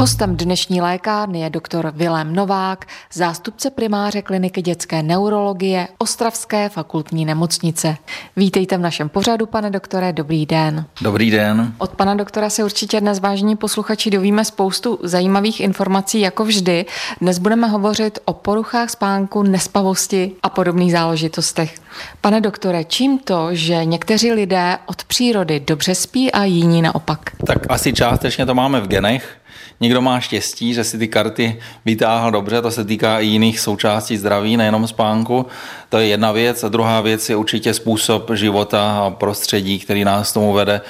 Hostem dnešní lékárny je doktor Vilém Novák, zástupce primáře kliniky dětské neurologie Ostravské fakultní nemocnice. Vítejte v našem pořadu, pane doktore, dobrý den. Dobrý den. Od pana doktora se určitě dnes, vážení posluchači, dovíme spoustu zajímavých informací, jako vždy. Dnes budeme hovořit o poruchách spánku, nespavosti a podobných záležitostech. Pane doktore, čím to, že někteří lidé od přírody dobře spí a jiní naopak? Tak asi částečně to máme v genech. Někdo má štěstí, že si ty karty vytáhl dobře, to se týká i jiných součástí zdraví, nejenom spánku. To je jedna věc. A druhá věc je určitě způsob života a prostředí, který nás tomu vede.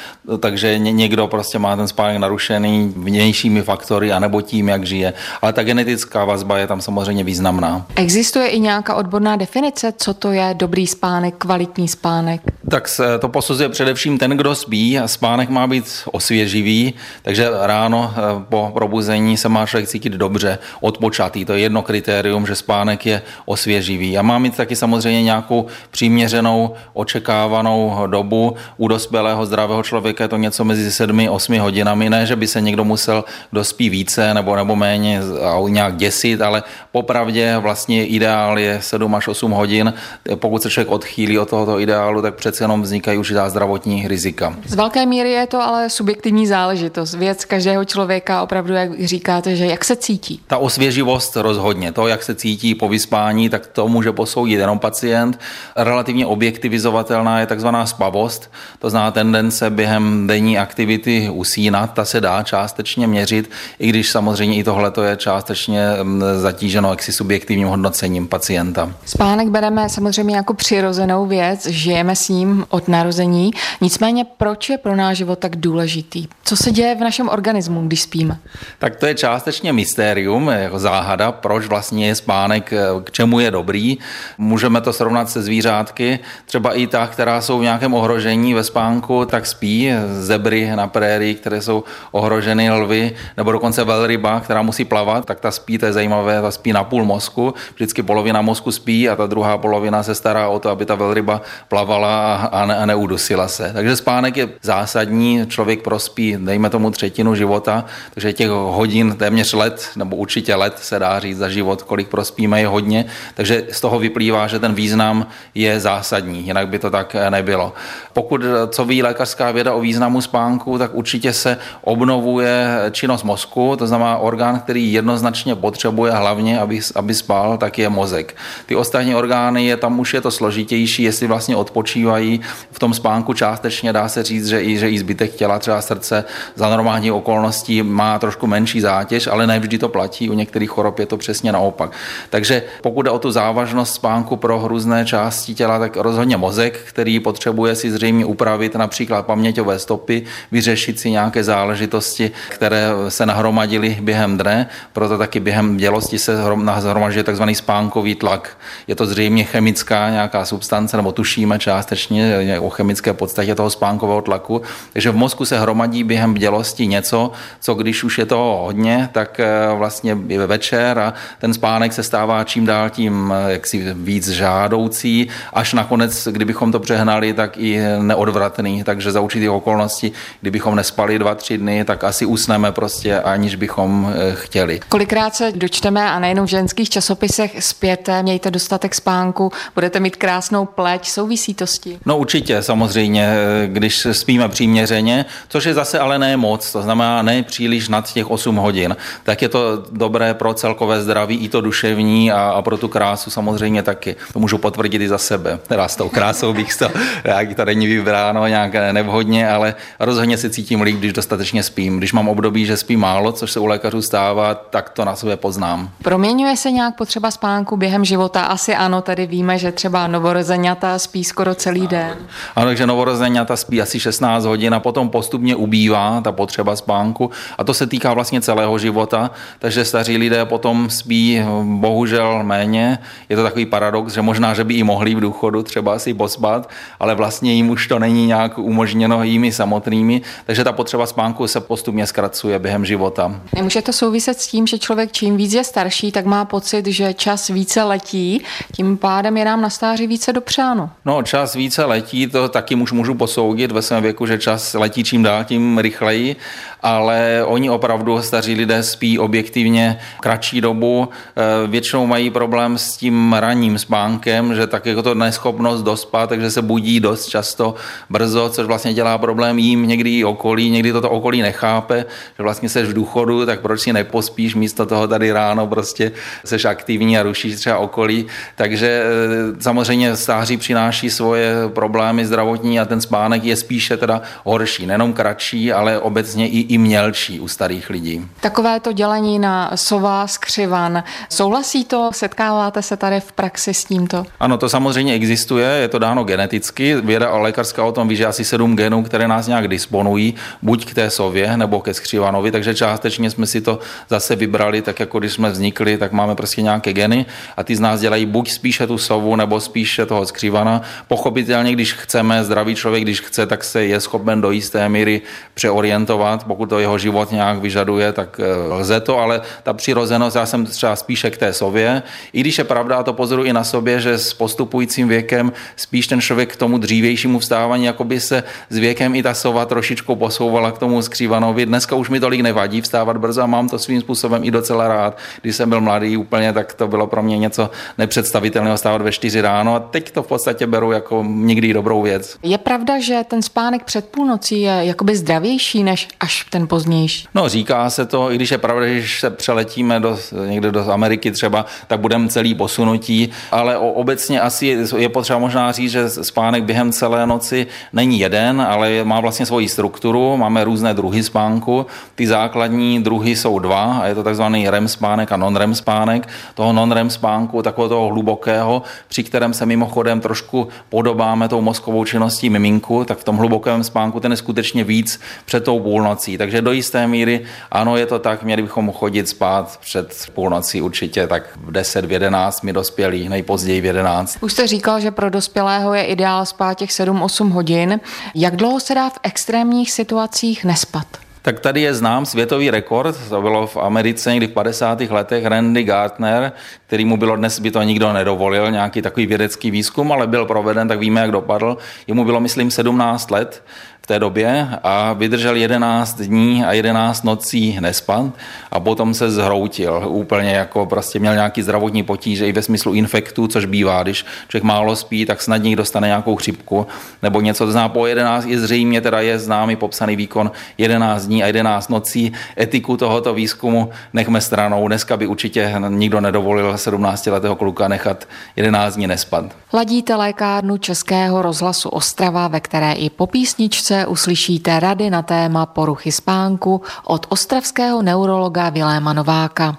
Takže někdo prostě má ten spánek narušený vnějšími faktory, anebo tím, jak žije. Ale ta genetická vazba je tam samozřejmě významná. Existuje i nějaká odborná definice, co to je dobrý spánek, kvalitní spánek? Tak se to posuzuje především ten, kdo spí a spánek má být osvěživý, takže ráno eh, po probuzení se má člověk cítit dobře, odpočatý. To je jedno kritérium, že spánek je osvěživý. A má mít taky samozřejmě nějakou přiměřenou očekávanou dobu. U dospělého zdravého člověka je to něco mezi 7-8 hodinami. Ne, že by se někdo musel, kdo spí více nebo, nebo méně nějak děsit, ale popravdě vlastně ideál je 7 až 8 hodin. Pokud se člověk odchýlí od tohoto ideálu, tak přece jenom vznikají určitá zdravotní rizika. Z velké míry je to ale subjektivní záležitost. Věc každého člověka opravdu, jak říkáte, že jak se cítí. Ta osvěživost rozhodně, to, jak se cítí po vyspání, tak to může posoudit jenom pacient. Relativně objektivizovatelná je takzvaná spavost, to znamená tendence během denní aktivity usínat, ta se dá částečně měřit, i když samozřejmě i tohle je částečně mm, zatíženo jaksi subjektivním hodnocením pacienta. Spánek bereme samozřejmě jako přirozenou věc, žijeme s ním od narození. Nicméně, proč je pro náš život tak důležitý? Co se děje v našem organismu, když spíme? Tak to je částečně mystérium, jako záhada, proč vlastně je spánek, k čemu je dobrý. Můžeme to srovnat se zvířátky, třeba i ta, která jsou v nějakém ohrožení ve spánku, tak spí zebry na prérii, které jsou ohroženy lvy, nebo dokonce velryba, která musí plavat, tak ta spí, to je zajímavé, ta spí na půl mozku, vždycky polovina mozku spí a ta druhá polovina se stará o to, aby ta velryba plavala a, ne, a neudusila se. Takže spánek je zásadní, člověk prospí, dejme tomu třetinu života, takže těch hodin, téměř let, nebo určitě let se dá říct za život, kolik prospíme, je hodně, takže z toho vyplývá, že ten význam je zásadní, jinak by to tak nebylo. Pokud co ví lékařská věda o významu spánku, tak určitě se obnovuje činnost mozku, to znamená orgán, který jednoznačně potřebuje hlavně, aby, aby spal, tak je mozek. Ty ostatní orgány, je tam už je to složitější, jestli vlastně odpočívají v tom spánku částečně, dá se říct, že i, že i zbytek těla, třeba srdce za normální okolností má trošku menší zátěž, ale ne vždy to platí, u některých chorob je to přesně naopak. Takže pokud jde o tu závažnost spánku pro různé části těla, tak rozhodně mozek, který potřebuje si zřejmě upravit například paměťové stopy, vyřešit si nějaké záležitosti, které se nahromadily během dne, proto taky během dělosti se nahromažuje tzv. spánkový tlak. Je to zřejmě chemická nějaká substance, nebo tušíme částečně o chemické podstatě toho spánkového tlaku. Takže v mozku se hromadí během bdělosti něco, co když už je to hodně, tak eh, vlastně je večer a ten spánek se stává čím dál tím eh, jaksi víc žádoucí, až nakonec, kdybychom to přehnali, tak i neodvratný. Takže za určitých okolností, kdybychom nespali dva, tři dny, tak asi usneme prostě, aniž bychom eh, chtěli. Kolikrát se dočteme, a nejenom v ženských časopisech, zpěte, mějte dostatek spánku, budete mít krásnou pleť, souvisí to s tím? No určitě, samozřejmě, když spíme přiměřeně, což je zase ale ne moc, to znamená ne příliš nad těch 8 hodin, tak je to dobré pro celkové zdraví, i to duševní a, a pro tu krásu samozřejmě taky. To můžu potvrdit i za sebe. Teda s tou krásou bych to, jak to není vybráno nějak nevhodně, ale rozhodně se cítím líp, když dostatečně spím. Když mám období, že spím málo, což se u lékařů stává, tak to na sobě poznám. Proměňuje se nějak potřeba spánku během života? Asi ano, tady víme, že třeba novorozeňata spí skoro celý den. Ano, takže novorozeňata spí asi 16 hodin a potom postupně ubývá ta potřeba spánku a to to se týká vlastně celého života, takže staří lidé potom spí bohužel méně. Je to takový paradox, že možná, že by i mohli v důchodu třeba si pospat, ale vlastně jim už to není nějak umožněno jimi samotnými, takže ta potřeba spánku se postupně zkracuje během života. Nemůže to souviset s tím, že člověk čím víc je starší, tak má pocit, že čas více letí, tím pádem je nám na stáří více dopřáno. No, čas více letí, to taky už můžu posoudit ve svém věku, že čas letí čím dál tím rychleji ale oni opravdu, staří lidé, spí objektivně kratší dobu. Eh, většinou mají problém s tím ranním spánkem, že tak jako to neschopnost dospat, takže se budí dost často brzo, což vlastně dělá problém jim, někdy i okolí, někdy toto okolí nechápe, že vlastně seš v důchodu, tak proč si nepospíš místo toho tady ráno prostě seš aktivní a rušíš třeba okolí. Takže eh, samozřejmě stáří přináší svoje problémy zdravotní a ten spánek je spíše teda horší, nejenom kratší, ale obecně i i mělčí u starých lidí. Takové to dělení na sova skřivan, souhlasí to? Setkáváte se tady v praxi s tímto? Ano, to samozřejmě existuje, je to dáno geneticky. Věda a lékařská o tom ví, že asi sedm genů, které nás nějak disponují, buď k té sově nebo ke skřivanovi, takže částečně jsme si to zase vybrali, tak jako když jsme vznikli, tak máme prostě nějaké geny a ty z nás dělají buď spíše tu sovu nebo spíše toho skřivana. Pochopitelně, když chceme, zdravý člověk, když chce, tak se je schopen do jisté míry přeorientovat, pokud to jeho život nějak vyžaduje, tak eh, lze to, ale ta přirozenost, já jsem třeba spíše k té sově, i když je pravda, a to pozoruji i na sobě, že s postupujícím věkem spíš ten člověk k tomu dřívějšímu vstávání, jako by se s věkem i ta sova trošičku posouvala k tomu skřívanovi. Dneska už mi tolik nevadí vstávat brzo a mám to svým způsobem i docela rád. Když jsem byl mladý úplně, tak to bylo pro mě něco nepředstavitelného vstávat ve 4 ráno a teď to v podstatě beru jako někdy dobrou věc. Je pravda, že ten spánek před půlnocí je jakoby zdravější než až ten pozdější? No, říká se to, i když je pravda, že když se přeletíme do, někde do Ameriky třeba, tak budeme celý posunutí, ale o, obecně asi je potřeba možná říct, že spánek během celé noci není jeden, ale má vlastně svoji strukturu, máme různé druhy spánku. Ty základní druhy jsou dva a je to takzvaný REM spánek a non-REM spánek. Toho non-REM spánku, takového toho hlubokého, při kterém se mimochodem trošku podobáme tou mozkovou činností miminku, tak v tom hlubokém spánku ten je skutečně víc před tou půlnocí. Takže do jisté míry ano, je to tak, měli bychom chodit spát před půlnocí určitě tak v 10, v 11, my dospělí, nejpozději v 11. Už jste říkal, že pro dospělého je ideál spát těch 7-8 hodin. Jak dlouho se dá v extrémních situacích nespat? Tak tady je znám světový rekord, to bylo v Americe někdy v 50. letech, Randy Gartner, který mu bylo dnes, by to nikdo nedovolil, nějaký takový vědecký výzkum, ale byl proveden, tak víme, jak dopadl. Jemu bylo, myslím, 17 let té době a vydržel 11 dní a 11 nocí nespat a potom se zhroutil úplně jako prostě měl nějaký zdravotní potíže i ve smyslu infektů, což bývá, když člověk málo spí, tak snad někdo dostane nějakou chřipku nebo něco. To zná po 11 i zřejmě teda je známý popsaný výkon 11 dní a 11 nocí. Etiku tohoto výzkumu nechme stranou. Dneska by určitě nikdo nedovolil 17 letého kluka nechat 11 dní nespat. Ladíte lékárnu Českého rozhlasu Ostrava, ve které i po písničce uslyšíte rady na téma poruchy spánku od ostravského neurologa Viléma Nováka.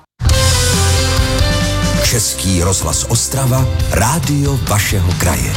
Český rozhlas Ostrava, rádio vašeho kraje.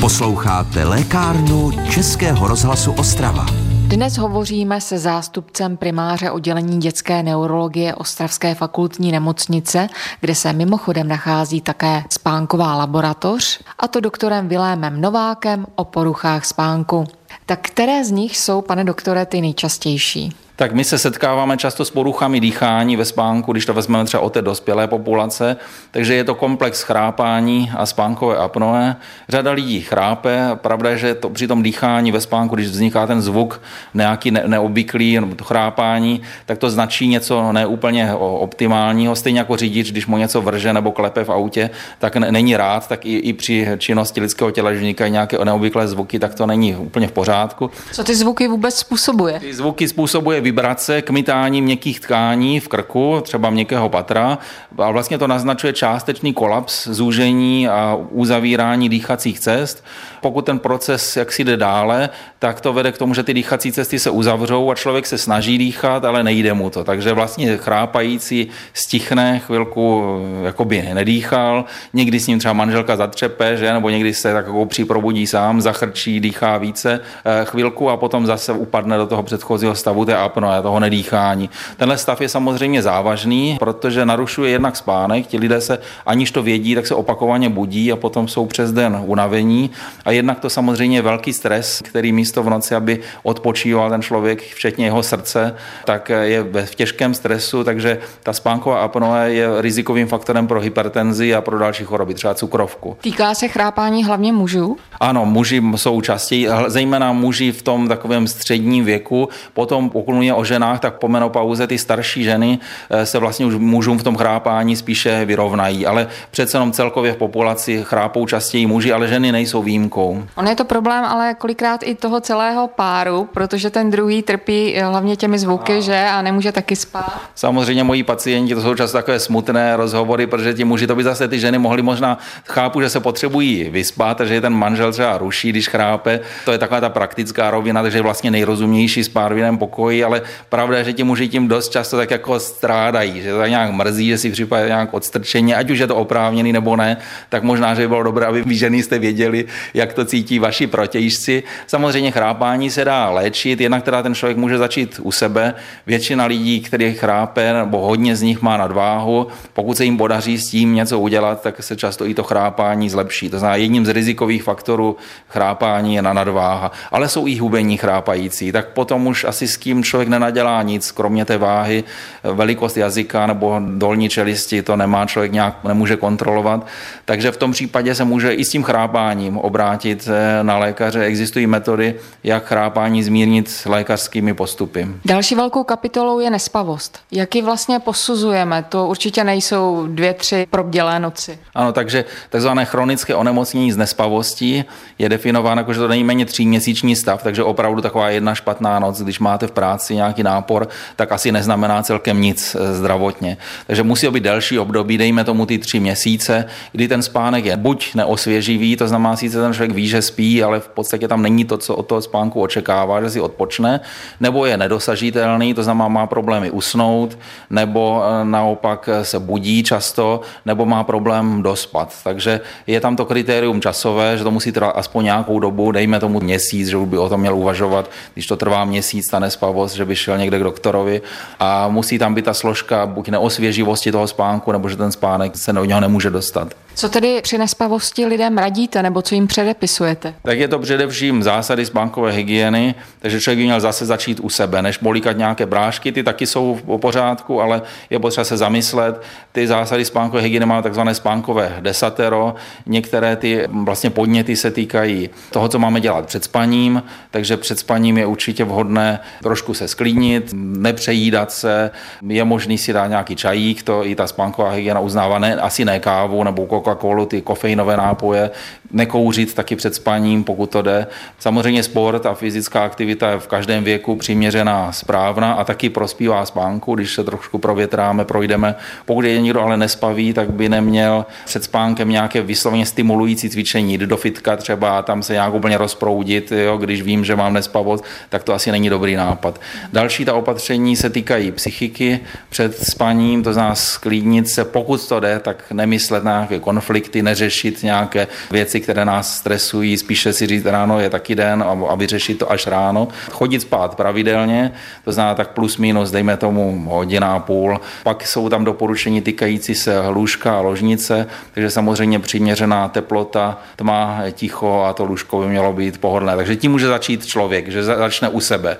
Posloucháte lékárnu Českého rozhlasu Ostrava. Dnes hovoříme se zástupcem primáře oddělení dětské neurologie Ostravské fakultní nemocnice, kde se mimochodem nachází také spánková laboratoř, a to doktorem Vilémem Novákem o poruchách spánku. Tak které z nich jsou, pane doktore, ty nejčastější? Tak my se setkáváme často s poruchami dýchání ve spánku, když to vezmeme třeba o té dospělé populace, takže je to komplex chrápání a spánkové apnoe. Řada lidí chrápe, pravda je, že to, při tom dýchání ve spánku, když vzniká ten zvuk nějaký ne, neobvyklý, to chrápání, tak to značí něco neúplně optimálního. Stejně jako řidič, když mu něco vrže nebo klepe v autě, tak není rád, tak i, i při činnosti lidského těla, když vznikají nějaké neobvyklé zvuky, tak to není úplně v pořádku. Co ty zvuky vůbec způsobuje? Ty zvuky způsobuje vibrace, kmitání měkkých tkání v krku, třeba měkkého patra, a vlastně to naznačuje částečný kolaps, zúžení a uzavírání dýchacích cest. Pokud ten proces jaksi jde dále, tak to vede k tomu, že ty dýchací cesty se uzavřou a člověk se snaží dýchat, ale nejde mu to. Takže vlastně chrápající stichne chvilku, jakoby nedýchal, někdy s ním třeba manželka zatřepe, že? nebo někdy se tak jako připrobudí sám, zachrčí, dýchá více eh, chvilku a potom zase upadne do toho předchozího stavu té apnoe, toho nedýchání. Tenhle stav je samozřejmě závažný, protože narušuje jednak spánek, ti lidé se, aniž to vědí, tak se opakovaně budí a potom jsou přes den unavení a jednak to samozřejmě je velký stres, který místo v noci, aby odpočíval ten člověk, včetně jeho srdce, tak je v těžkém stresu, takže ta spánková apnoe je rizikovým faktorem pro hypertenzi a pro další choroby, třeba cukrovku. Týká se chrápání hlavně mužů? Ano, muži jsou častěji, zejména muži v tom takovém středním věku. Potom, pokud je o ženách, tak po menopauze ty starší ženy eh, se vlastně už mužům v tom chrápání spíše vyrovnají. Ale přece jenom celkově v populaci chrápou častěji muži, ale ženy nejsou výjimkou. On je to problém, ale kolikrát i toho celého páru, protože ten druhý trpí eh, hlavně těmi zvuky, a. že a nemůže taky spát. Samozřejmě moji pacienti, to jsou často takové smutné rozhovory, protože ti muži to by zase ty ženy mohly možná chápu, že se potřebují vyspat, že ten manžel třeba ruší, když chrápe. To je taková ta praktická rovina, takže je vlastně nejrozumější spát v jiném pokoji, ale pravda je, že ti muži tím dost často tak jako strádají, že to tak nějak mrzí, že si připadá nějak odstrčení, ať už je to oprávněný nebo ne, tak možná, že by bylo dobré, aby vy ženy jste věděli, jak to cítí vaši protějšci. Samozřejmě chrápání se dá léčit, jednak teda ten člověk může začít u sebe. Většina lidí, který chrápe, nebo hodně z nich má nadváhu, pokud se jim podaří s tím něco udělat, tak se často i to chrápání zlepší. To znamená, jedním z rizikových faktorů chrápání je na nadváha, ale jsou i hubení chrápající, tak potom už asi s kým člověk nenadělá nic, kromě té váhy, velikost jazyka nebo dolní čelisti, to nemá člověk nějak, nemůže kontrolovat. Takže v tom případě se může i s tím chrápáním obrátit eh, na lékaře. Existují metody, jak chrápání zmírnit lékařskými postupy. Další velkou kapitolou je nespavost. Jak ji vlastně posuzujeme? To určitě nejsou dvě, tři probdělé noci. Ano, takže takzvané chronické onemocnění z nespavostí je definováno jako, že to není méně tříměsíční stav, takže opravdu taková jedna špatná noc, když máte v práci nějaký nápor, tak asi neznamená celkem nic eh, zdravotně. Takže musí být delší období, dejme tomu ty tři měsíce, kdy ten spánek je buď neosvěživý, to znamená, sice ten člověk ví, že spí, ale v podstatě tam není to, co od toho spánku očekává, že si odpočne, nebo je nedosažitelný, to znamená, má problémy usnout, nebo eh, naopak se budí často, nebo má problém dospat. Takže je tam to kritérium časové, že to musí trvat aspoň nějakou dobu, dejme tomu měsíc, že by o tom měl uvažovat, když to trvá měsíc, ta nespavost, že by šel někde k doktorovi a musí tam být ta složka buď neosvěživosti toho spánku, nebo že ten spánek se do něho nemůže dostat. Co tedy při nespavosti lidem radíte, nebo co jim předepisujete? Tak je to především zásady spánkové hygieny, takže člověk by měl zase začít u sebe, než molíkat nějaké brášky, ty taky jsou v pořádku, ale je potřeba se zamyslet. Ty zásady spánkové hygieny má takzvané spánkové desatero. Některé ty vlastně podněty se týkají toho, co máme dělat před spaním, takže před spaním je určitě vhodné trošku se sklínit, nepřejídat se, je možný si dát nějaký čajík, to i ta spánková hygiena uznává, ne, asi ne kávu nebo Coca-Colu, ty kofeinové nápoje, nekouřit taky před spaním, pokud to jde. Samozřejmě sport a fyzická aktivita je v každém věku přiměřená, správná a taky prospívá spánku, když se trošku provětráme, projdeme. Pokud je někdo ale nespaví, tak by neměl před spánkem nějaké vysloveně stimulující cvičení, jít do fitka třeba tam se nějak úplně rozproudit, jo, když vím, že mám nespavost, tak to asi není dobrý nápad. Další ta opatření se týkají psychiky před spaním, to znamená sklidnit se, pokud to jde, tak nemyslet na nějaké konflikty, neřešit nějaké věci, které nás stresují, spíše si říct, ráno je taky den a vyřešit to až ráno. Chodit spát pravidelně, to znamená tak plus minus, dejme tomu hodina a půl. Pak jsou tam doporučení týkající se lůžka a ložnice, takže samozřejmě přiměřená teplota, tma, ticho a to lůžko by mělo být pohodlné. Takže tím může začít člověk, že začne u sebe.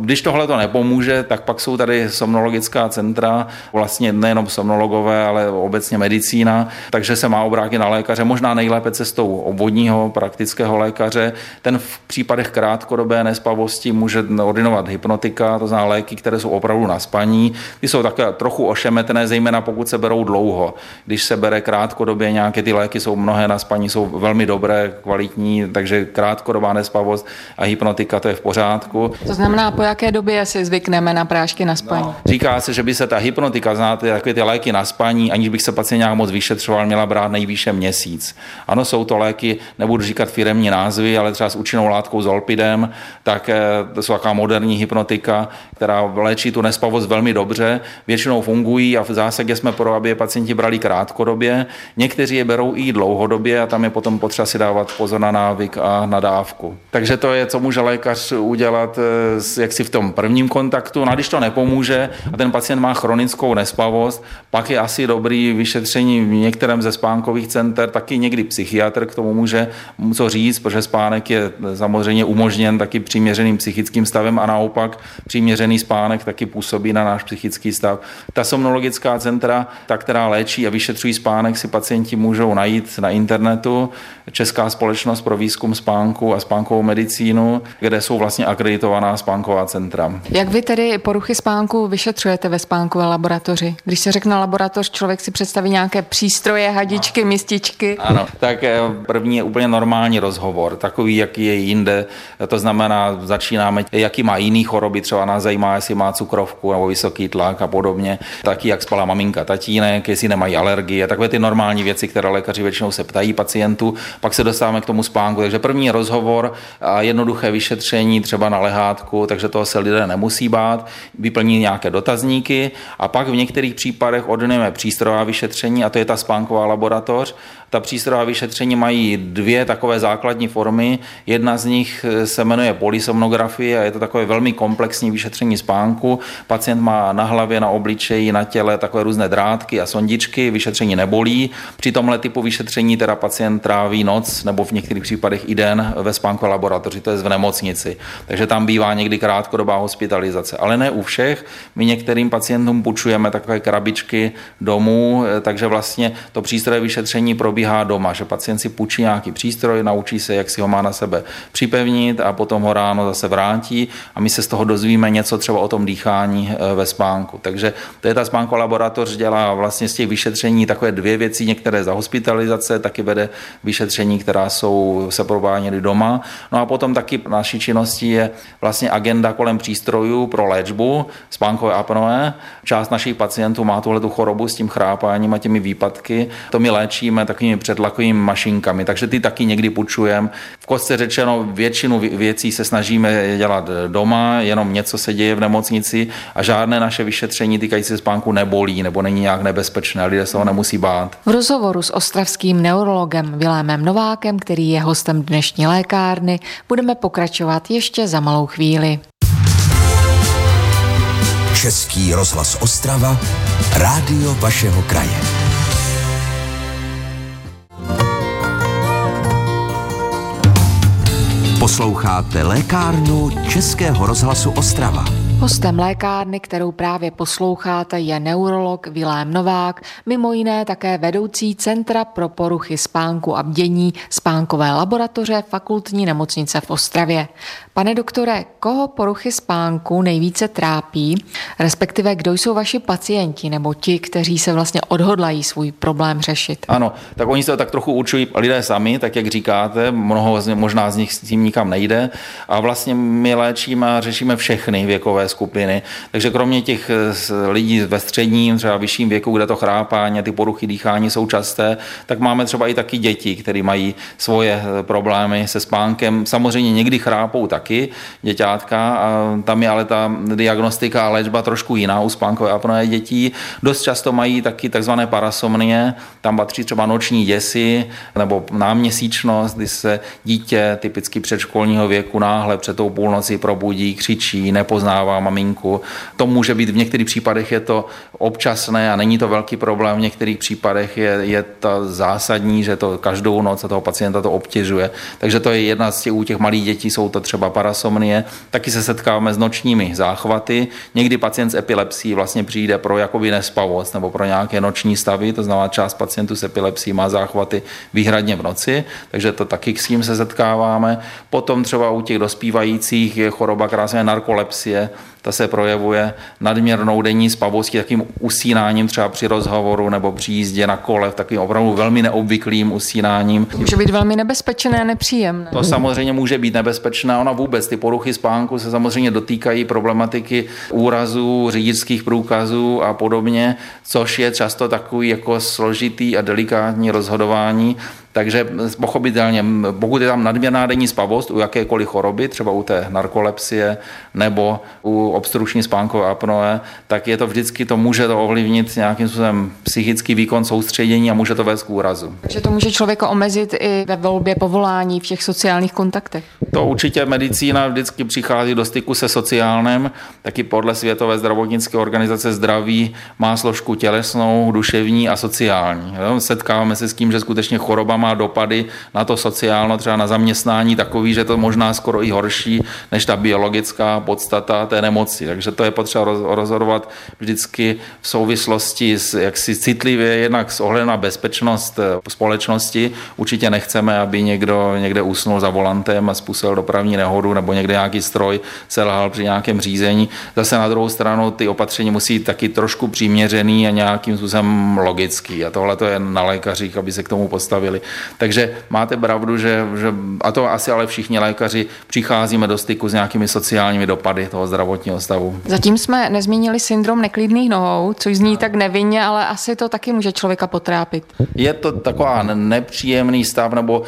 Když tohle to nepomůže, tak pak jsou tady somnologická centra, vlastně nejenom somnologové, ale obecně medicína, takže se má obrátit na lékaře, možná nejlépe cestou obvodního praktického lékaře. Ten v případech krátkodobé nespavosti může ordinovat hypnotika, to znamená léky, které jsou opravdu na spaní. Ty jsou také trochu ošemetné, zejména pokud se berou dlouho. Když se bere krátkodobě, nějaké ty léky jsou mnohé na spaní, jsou velmi dobré, kvalitní, takže krátkodobá nespavost a hypnotika to je v pořádku. To znamená, po jaké době si zvykneme na prášky na spaní? No, říká se, že by se ta hypnotika, znáte, takové ty léky na spaní, aniž bych se pacient nějak moc vyšetřoval, měla brát nejvýše měsíc. Ano, jsou to léky, nebudu říkat firemní názvy, ale třeba s účinnou látkou zolpidem, tak eh, to jsou taková moderní hypnotika, která léčí tu nespavost velmi dobře, většinou fungují a v zásadě jsme pro, aby je pacienti brali krátkodobě. Někteří je berou i dlouhodobě a tam je potom potřeba si dávat pozor na návyk a na dávku. Takže to je, co může lékař udělat jak si v tom prvním kontaktu. No a když to nepomůže a ten pacient má chronickou nespavost, pak je asi dobrý vyšetření v některém ze spánkových center, taky někdy psychiatr k tomu může co říct, protože spánek je samozřejmě umožněn taky přiměřeným psychickým stavem a naopak přiměřený spánek taky působí na náš psychický stav. Ta somnologická centra, ta, která léčí a vyšetřují spánek, si pacienti můžou najít na internetu. Česká společnost pro výzkum spánku a spánkovou medicínu, kde jsou vlastně akreditovaná spánková centra. Jak vy tedy poruchy spánku vyšetřujete ve spánkové laboratoři? Když se řekne laboratoř, člověk si představí nějaké přístroje, hadičky, mističky. Ano, tak eh, první je úplně normální rozhovor, takový, jaký je jinde. To znamená, začínáme, jaký má jiný choroby, třeba nás zajímá, jestli má cukrovku nebo vysoký tlak a podobně, taky jak spala maminka, tatínek, jestli nemají alergie, takové ty normální věci, které lékaři většinou se ptají pacientů. Pak se dostáváme k tomu spánku. Takže první rozhovor a jednoduché vyšetření, třeba na lehátku, takže toho se lidé nemusí bát, vyplní nějaké dotazníky a pak v některých případech ordinujeme přístrojová vyšetření a to je ta spánková laboratoř. Ta přístrojová vyšetření mají dvě takové základní formy. Jedna z nich se jmenuje polysomnografie a je to takové velmi komplexní vyšetření spánku. Pacient má na hlavě, na obličeji, na těle takové různé drátky a sondičky, vyšetření nebolí. Při tomhle typu vyšetření teda pacient tráví noc nebo v některých případech i den ve spánkové laboratoři, to je v nemocnici. Takže tam bývá někdy krátkodobá hospitalizace, ale ne u všech. My některým pacientům půjčujeme takové krabičky domů, takže vlastně to přístroje vyšetření probíhá doma, že pacient si půjčí nějaký přístroj, naučí se, jak si ho má na sebe připevnit a potom ho ráno zase vrátí a my se z toho dozvíme něco třeba o tom dýchání eh, ve spánku. Takže to je ta spánková laboratoř, dělá vlastně z těch vyšetření takové dvě věci, některé za hospitalizace, taky vede vyšetření, která jsou se prováděny doma. No a potom taky naší činností je vlastně agenda kolem přístrojů pro léčbu spánkové apnoe. Část našich pacientů má tuhle tu chorobu s tím chrápáním a těmi výpadky. To my léčíme takovými předlakovými mašinkami, takže ty taky někdy půjčujeme. V kostce řečeno většinu věcí se snažíme dělat doma, jenom něco se děje v nemocnici a žádné naše vyšetření týkající se spánku nebolí nebo není nějak nebezpečné, lidé se ho nemusí bát. V rozhovoru s ostravským neurologem Vilémem Novákem, který je hostem dnešní lékárny, budeme pokračovat ještě za malou chvíli. Český rozhlas Ostrava, rádio vašeho kraje. Posloucháte lékárnu Českého rozhlasu Ostrava. Hostem lékárny, kterou právě posloucháte, je neurolog Vilém Novák, mimo jiné také vedoucí Centra pro poruchy spánku a bdění spánkové laboratoře fakultní nemocnice v Ostravě. Pane doktore, koho poruchy spánku nejvíce trápí, respektive kdo jsou vaši pacienti nebo ti, kteří se vlastně odhodlají svůj problém řešit? Ano, tak oni se tak trochu určují lidé sami, tak jak říkáte, mnoho možná z nich s tím nikam nejde a vlastně my léčíme a řešíme všechny věkové skupiny. Takže kromě těch eh, lidí ve středním, třeba vyšším věku, kde to chrápání a ty poruchy dýchání jsou časté, tak máme třeba i taky děti, které mají svoje eh, problémy se spánkem. Samozřejmě někdy chrápou taky děťátka, a tam je ale ta diagnostika a léčba trošku jiná u spánkové apnoe dětí. Dost často mají taky takzvané parasomnie, tam patří třeba noční děsy nebo náměsíčnost, kdy se dítě typicky předškolního věku náhle před tou půlnocí probudí, křičí, nepoznává maminku. To může být, v některých případech je to občasné a není to velký problém, v některých případech je, je to zásadní, že to každou noc a toho pacienta to obtěžuje. Takže to je jedna z těch, u těch malých dětí jsou to třeba parasomnie. Taky se setkáváme s nočními záchvaty. Někdy pacient s epilepsií vlastně přijde pro jakoby nespavost nebo pro nějaké noční stavy, to znamená část pacientů s epilepsií má záchvaty výhradně v noci, takže to taky s tím se setkáváme. Potom třeba u těch dospívajících je choroba, která narkolepsie, ta se projevuje nadměrnou denní spavostí, takým usínáním třeba při rozhovoru nebo při jízdě na kole, takovým opravdu velmi neobvyklým usínáním. Může být velmi nebezpečné a nepříjemné. To samozřejmě může být nebezpečné. Ona vůbec, ty poruchy spánku se samozřejmě dotýkají problematiky úrazů, řidičských průkazů a podobně, což je často takový jako složitý a delikátní rozhodování, takže pochopitelně, pokud je tam nadměrná denní spavost u jakékoliv choroby, třeba u té narkolepsie nebo u obstrukční spánkové apnoe, tak je to vždycky, to může to ovlivnit nějakým způsobem psychický výkon soustředění a může to vést k úrazu. Takže to může člověka omezit i ve volbě povolání v těch sociálních kontaktech. To určitě medicína vždycky přichází do styku se sociálním, taky podle Světové zdravotnické organizace zdraví má složku tělesnou, duševní a sociální. Setkáváme se s tím, že skutečně choroba má dopady na to sociálno, třeba na zaměstnání takový, že to možná skoro i horší než ta biologická podstata té nemoci. Takže to je potřeba rozhodovat vždycky v souvislosti s jaksi citlivě, jednak s ohledem na bezpečnost eh, společnosti. Určitě nechceme, aby někdo někde usnul za volantem a způsobil dopravní nehodu nebo někde nějaký stroj selhal při nějakém řízení. Zase na druhou stranu ty opatření musí taky trošku přiměřený a nějakým způsobem logický. A tohle to je na lékařích, aby se k tomu postavili. Takže máte pravdu, že, že a to asi ale všichni lékaři přicházíme do styku s nějakými sociálními dopady toho zdravotního stavu. Zatím jsme nezmínili syndrom neklidných nohou, což zní tak nevinně, ale asi to taky může člověka potrápit. Je to taková nepříjemný stav, nebo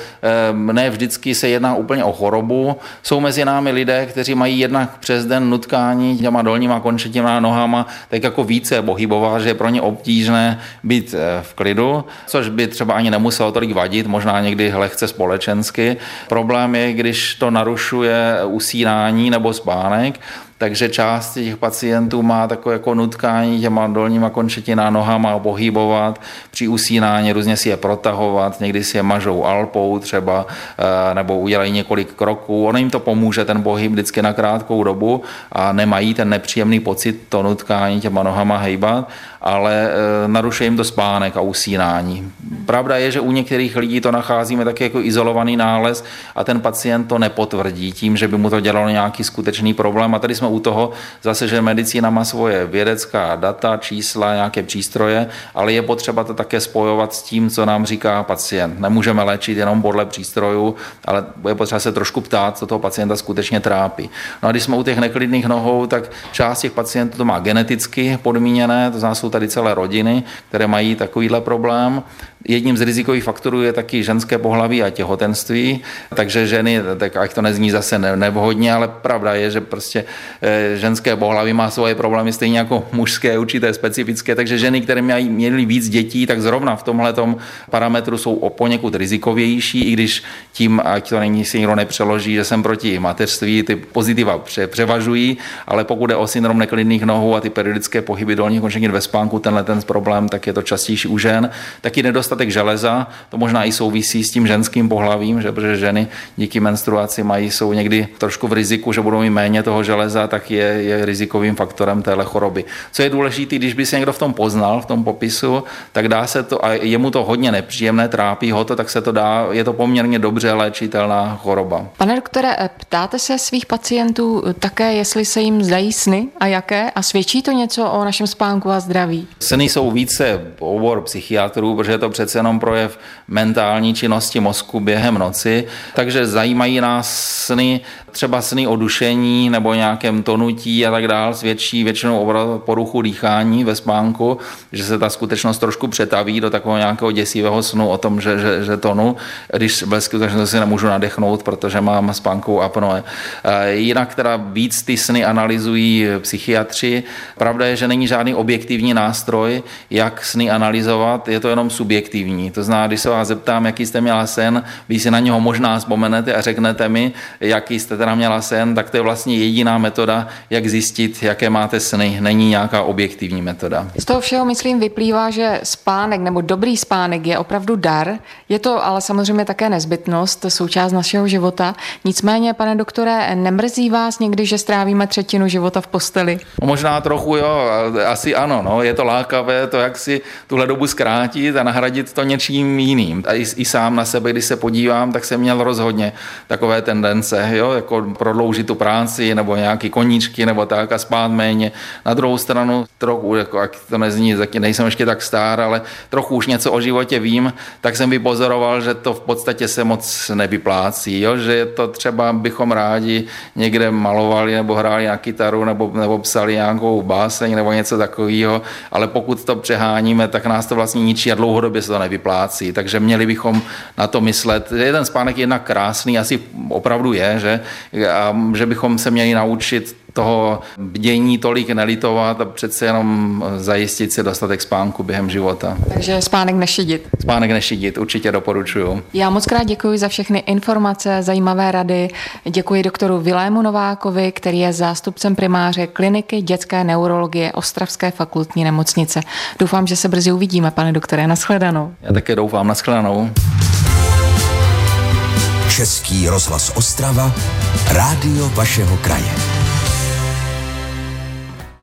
ne vždycky se jedná úplně o chorobu. Jsou mezi námi lidé, kteří mají jednak přes den nutkání těma dolníma končetinama nohama, tak jako více pohybovat, že je pro ně obtížné být eh, v klidu, což by třeba ani nemuselo tolik vadit, možná někdy lehce společensky. Problém je, když to narušuje usínání nebo spánek, takže část těch pacientů má takové jako nutkání těma dolníma končetina nohama pohybovat, při usínání různě si je protahovat, někdy si je mažou alpou třeba, eh, nebo udělají několik kroků. Ono jim to pomůže, ten pohyb vždycky na krátkou dobu a nemají ten nepříjemný pocit to nutkání těma nohama hejbat, ale eh, narušuje jim to spánek a usínání. Pravda je, že u některých lidí to nacházíme taky jako izolovaný nález a ten pacient to nepotvrdí tím, že by mu to dělalo nějaký skutečný problém. A tady jsme u toho zase, že medicína má svoje vědecká data, čísla, nějaké přístroje, ale je potřeba to také spojovat s tím, co nám říká pacient. Nemůžeme léčit jenom podle přístrojů, ale je potřeba se trošku ptát, co toho pacienta skutečně trápí. No a když jsme u těch neklidných nohou, tak část těch pacientů to má geneticky podmíněné, to znamená, jsou tady celé rodiny, které mají takovýhle problém. Jedním z rizikových faktorů je taky ženské pohlaví a těhotenství, takže ženy, tak ať to nezní zase nevhodně, ale pravda je, že prostě eh, ženské pohlaví má svoje problémy stejně jako mužské, určité specifické, takže ženy, které mají, měly víc dětí, tak zrovna v tomhle parametru jsou o poněkud rizikovější, i když tím, ať to není si někdo nepřeloží, že jsem proti mateřství, ty pozitiva pře, převažují, ale pokud je o syndrom neklidných nohou a ty periodické pohyby dolních končetin ve spánku, tenhle ten problém, tak je to častější u žen. Taky nedostatek železa, to možná i souvisí s tím ženským pohlavím, že protože ženy díky menstruaci mají, jsou někdy trošku v riziku, že budou mít méně toho železa, tak je, je rizikovým faktorem téhle choroby. Co je důležité, když by se někdo v tom poznal, v tom popisu, tak dá se to, a je mu to hodně nepříjemné, trápí ho to, tak se to dá, je to poměrně dobře léčitelná choroba. Pane doktore, ptáte se svých pacientů také, jestli se jim zdají sny a jaké? A svědčí to něco o našem spánku a zdraví? Sny jsou více obor psychiatrů, protože je to přece jenom projev mentální činnosti mozku během noci, takže zajímají nás sny, třeba sny o dušení nebo nějakém tonutí a tak dále, svědčí většinou o poruchu dýchání ve spánku, že se ta skutečnost trošku přetaví do takového nějakého děsivého snu o tom, že, že, že tonu, když ve skutečnosti nemůžu nadechnout, protože mám spánkovou apnoe. Jinak teda víc ty sny analyzují psychiatři. Pravda je, že není žádný objektivní nástroj, jak sny analyzovat, je to jenom subjektivní. To znamená, když se vás zeptám, jaký jste měla sen, vy si na něho možná vzpomenete a řeknete mi, jaký jste teda měla sen, tak to je vlastně jediná metoda, jak zjistit, jaké máte sny. Není nějaká objektivní metoda. Z toho všeho, myslím, vyplývá, že spánek nebo dobrý spánek je opravdu dar. Je to ale samozřejmě také nezbytnost, součást našeho života. Nicméně, pane doktore, nemrzí vás někdy, že strávíme třetinu života v posteli? Možná trochu, jo, asi ano. No. Je to lákavé to, jak si tuhle dobu zkrátit a nahradit to něčím jiným. A i, i sám na sebe, když se podívám, tak jsem měl rozhodně takové tendence, jo, jako prodloužit tu práci nebo nějaký koníčky nebo tak a spát méně. Na druhou stranu trochu, jako, jak to nezní, nejsem ještě tak star, ale trochu už něco o životě vím, tak jsem vypozoroval, že to v podstatě se moc nevyplácí, jo? že to třeba bychom rádi někde malovali nebo hráli na kytaru nebo, nebo psali nějakou báseň nebo něco takového, ale pokud to přeháníme, tak nás to vlastně ničí a dlouhodobě se to nevyplácí. Takže měli bychom na to myslet. Jeden spánek je jednak krásný, asi opravdu je, že, a, že bychom se měli naučit toho bdění tolik nelitovat a přece jenom zajistit si dostatek spánku během života. Takže spánek nešidit. Spánek nešidit, určitě doporučuju. Já moc krát děkuji za všechny informace, zajímavé rady. Děkuji doktoru Vilému Novákovi, který je zástupcem primáře kliniky dětské neurologie Ostravské fakultní nemocnice. Doufám, že se brzy uvidíme, pane doktore. Naschledanou. Já také doufám, naschledanou. Český rozhlas Ostrava, rádio vašeho kraje.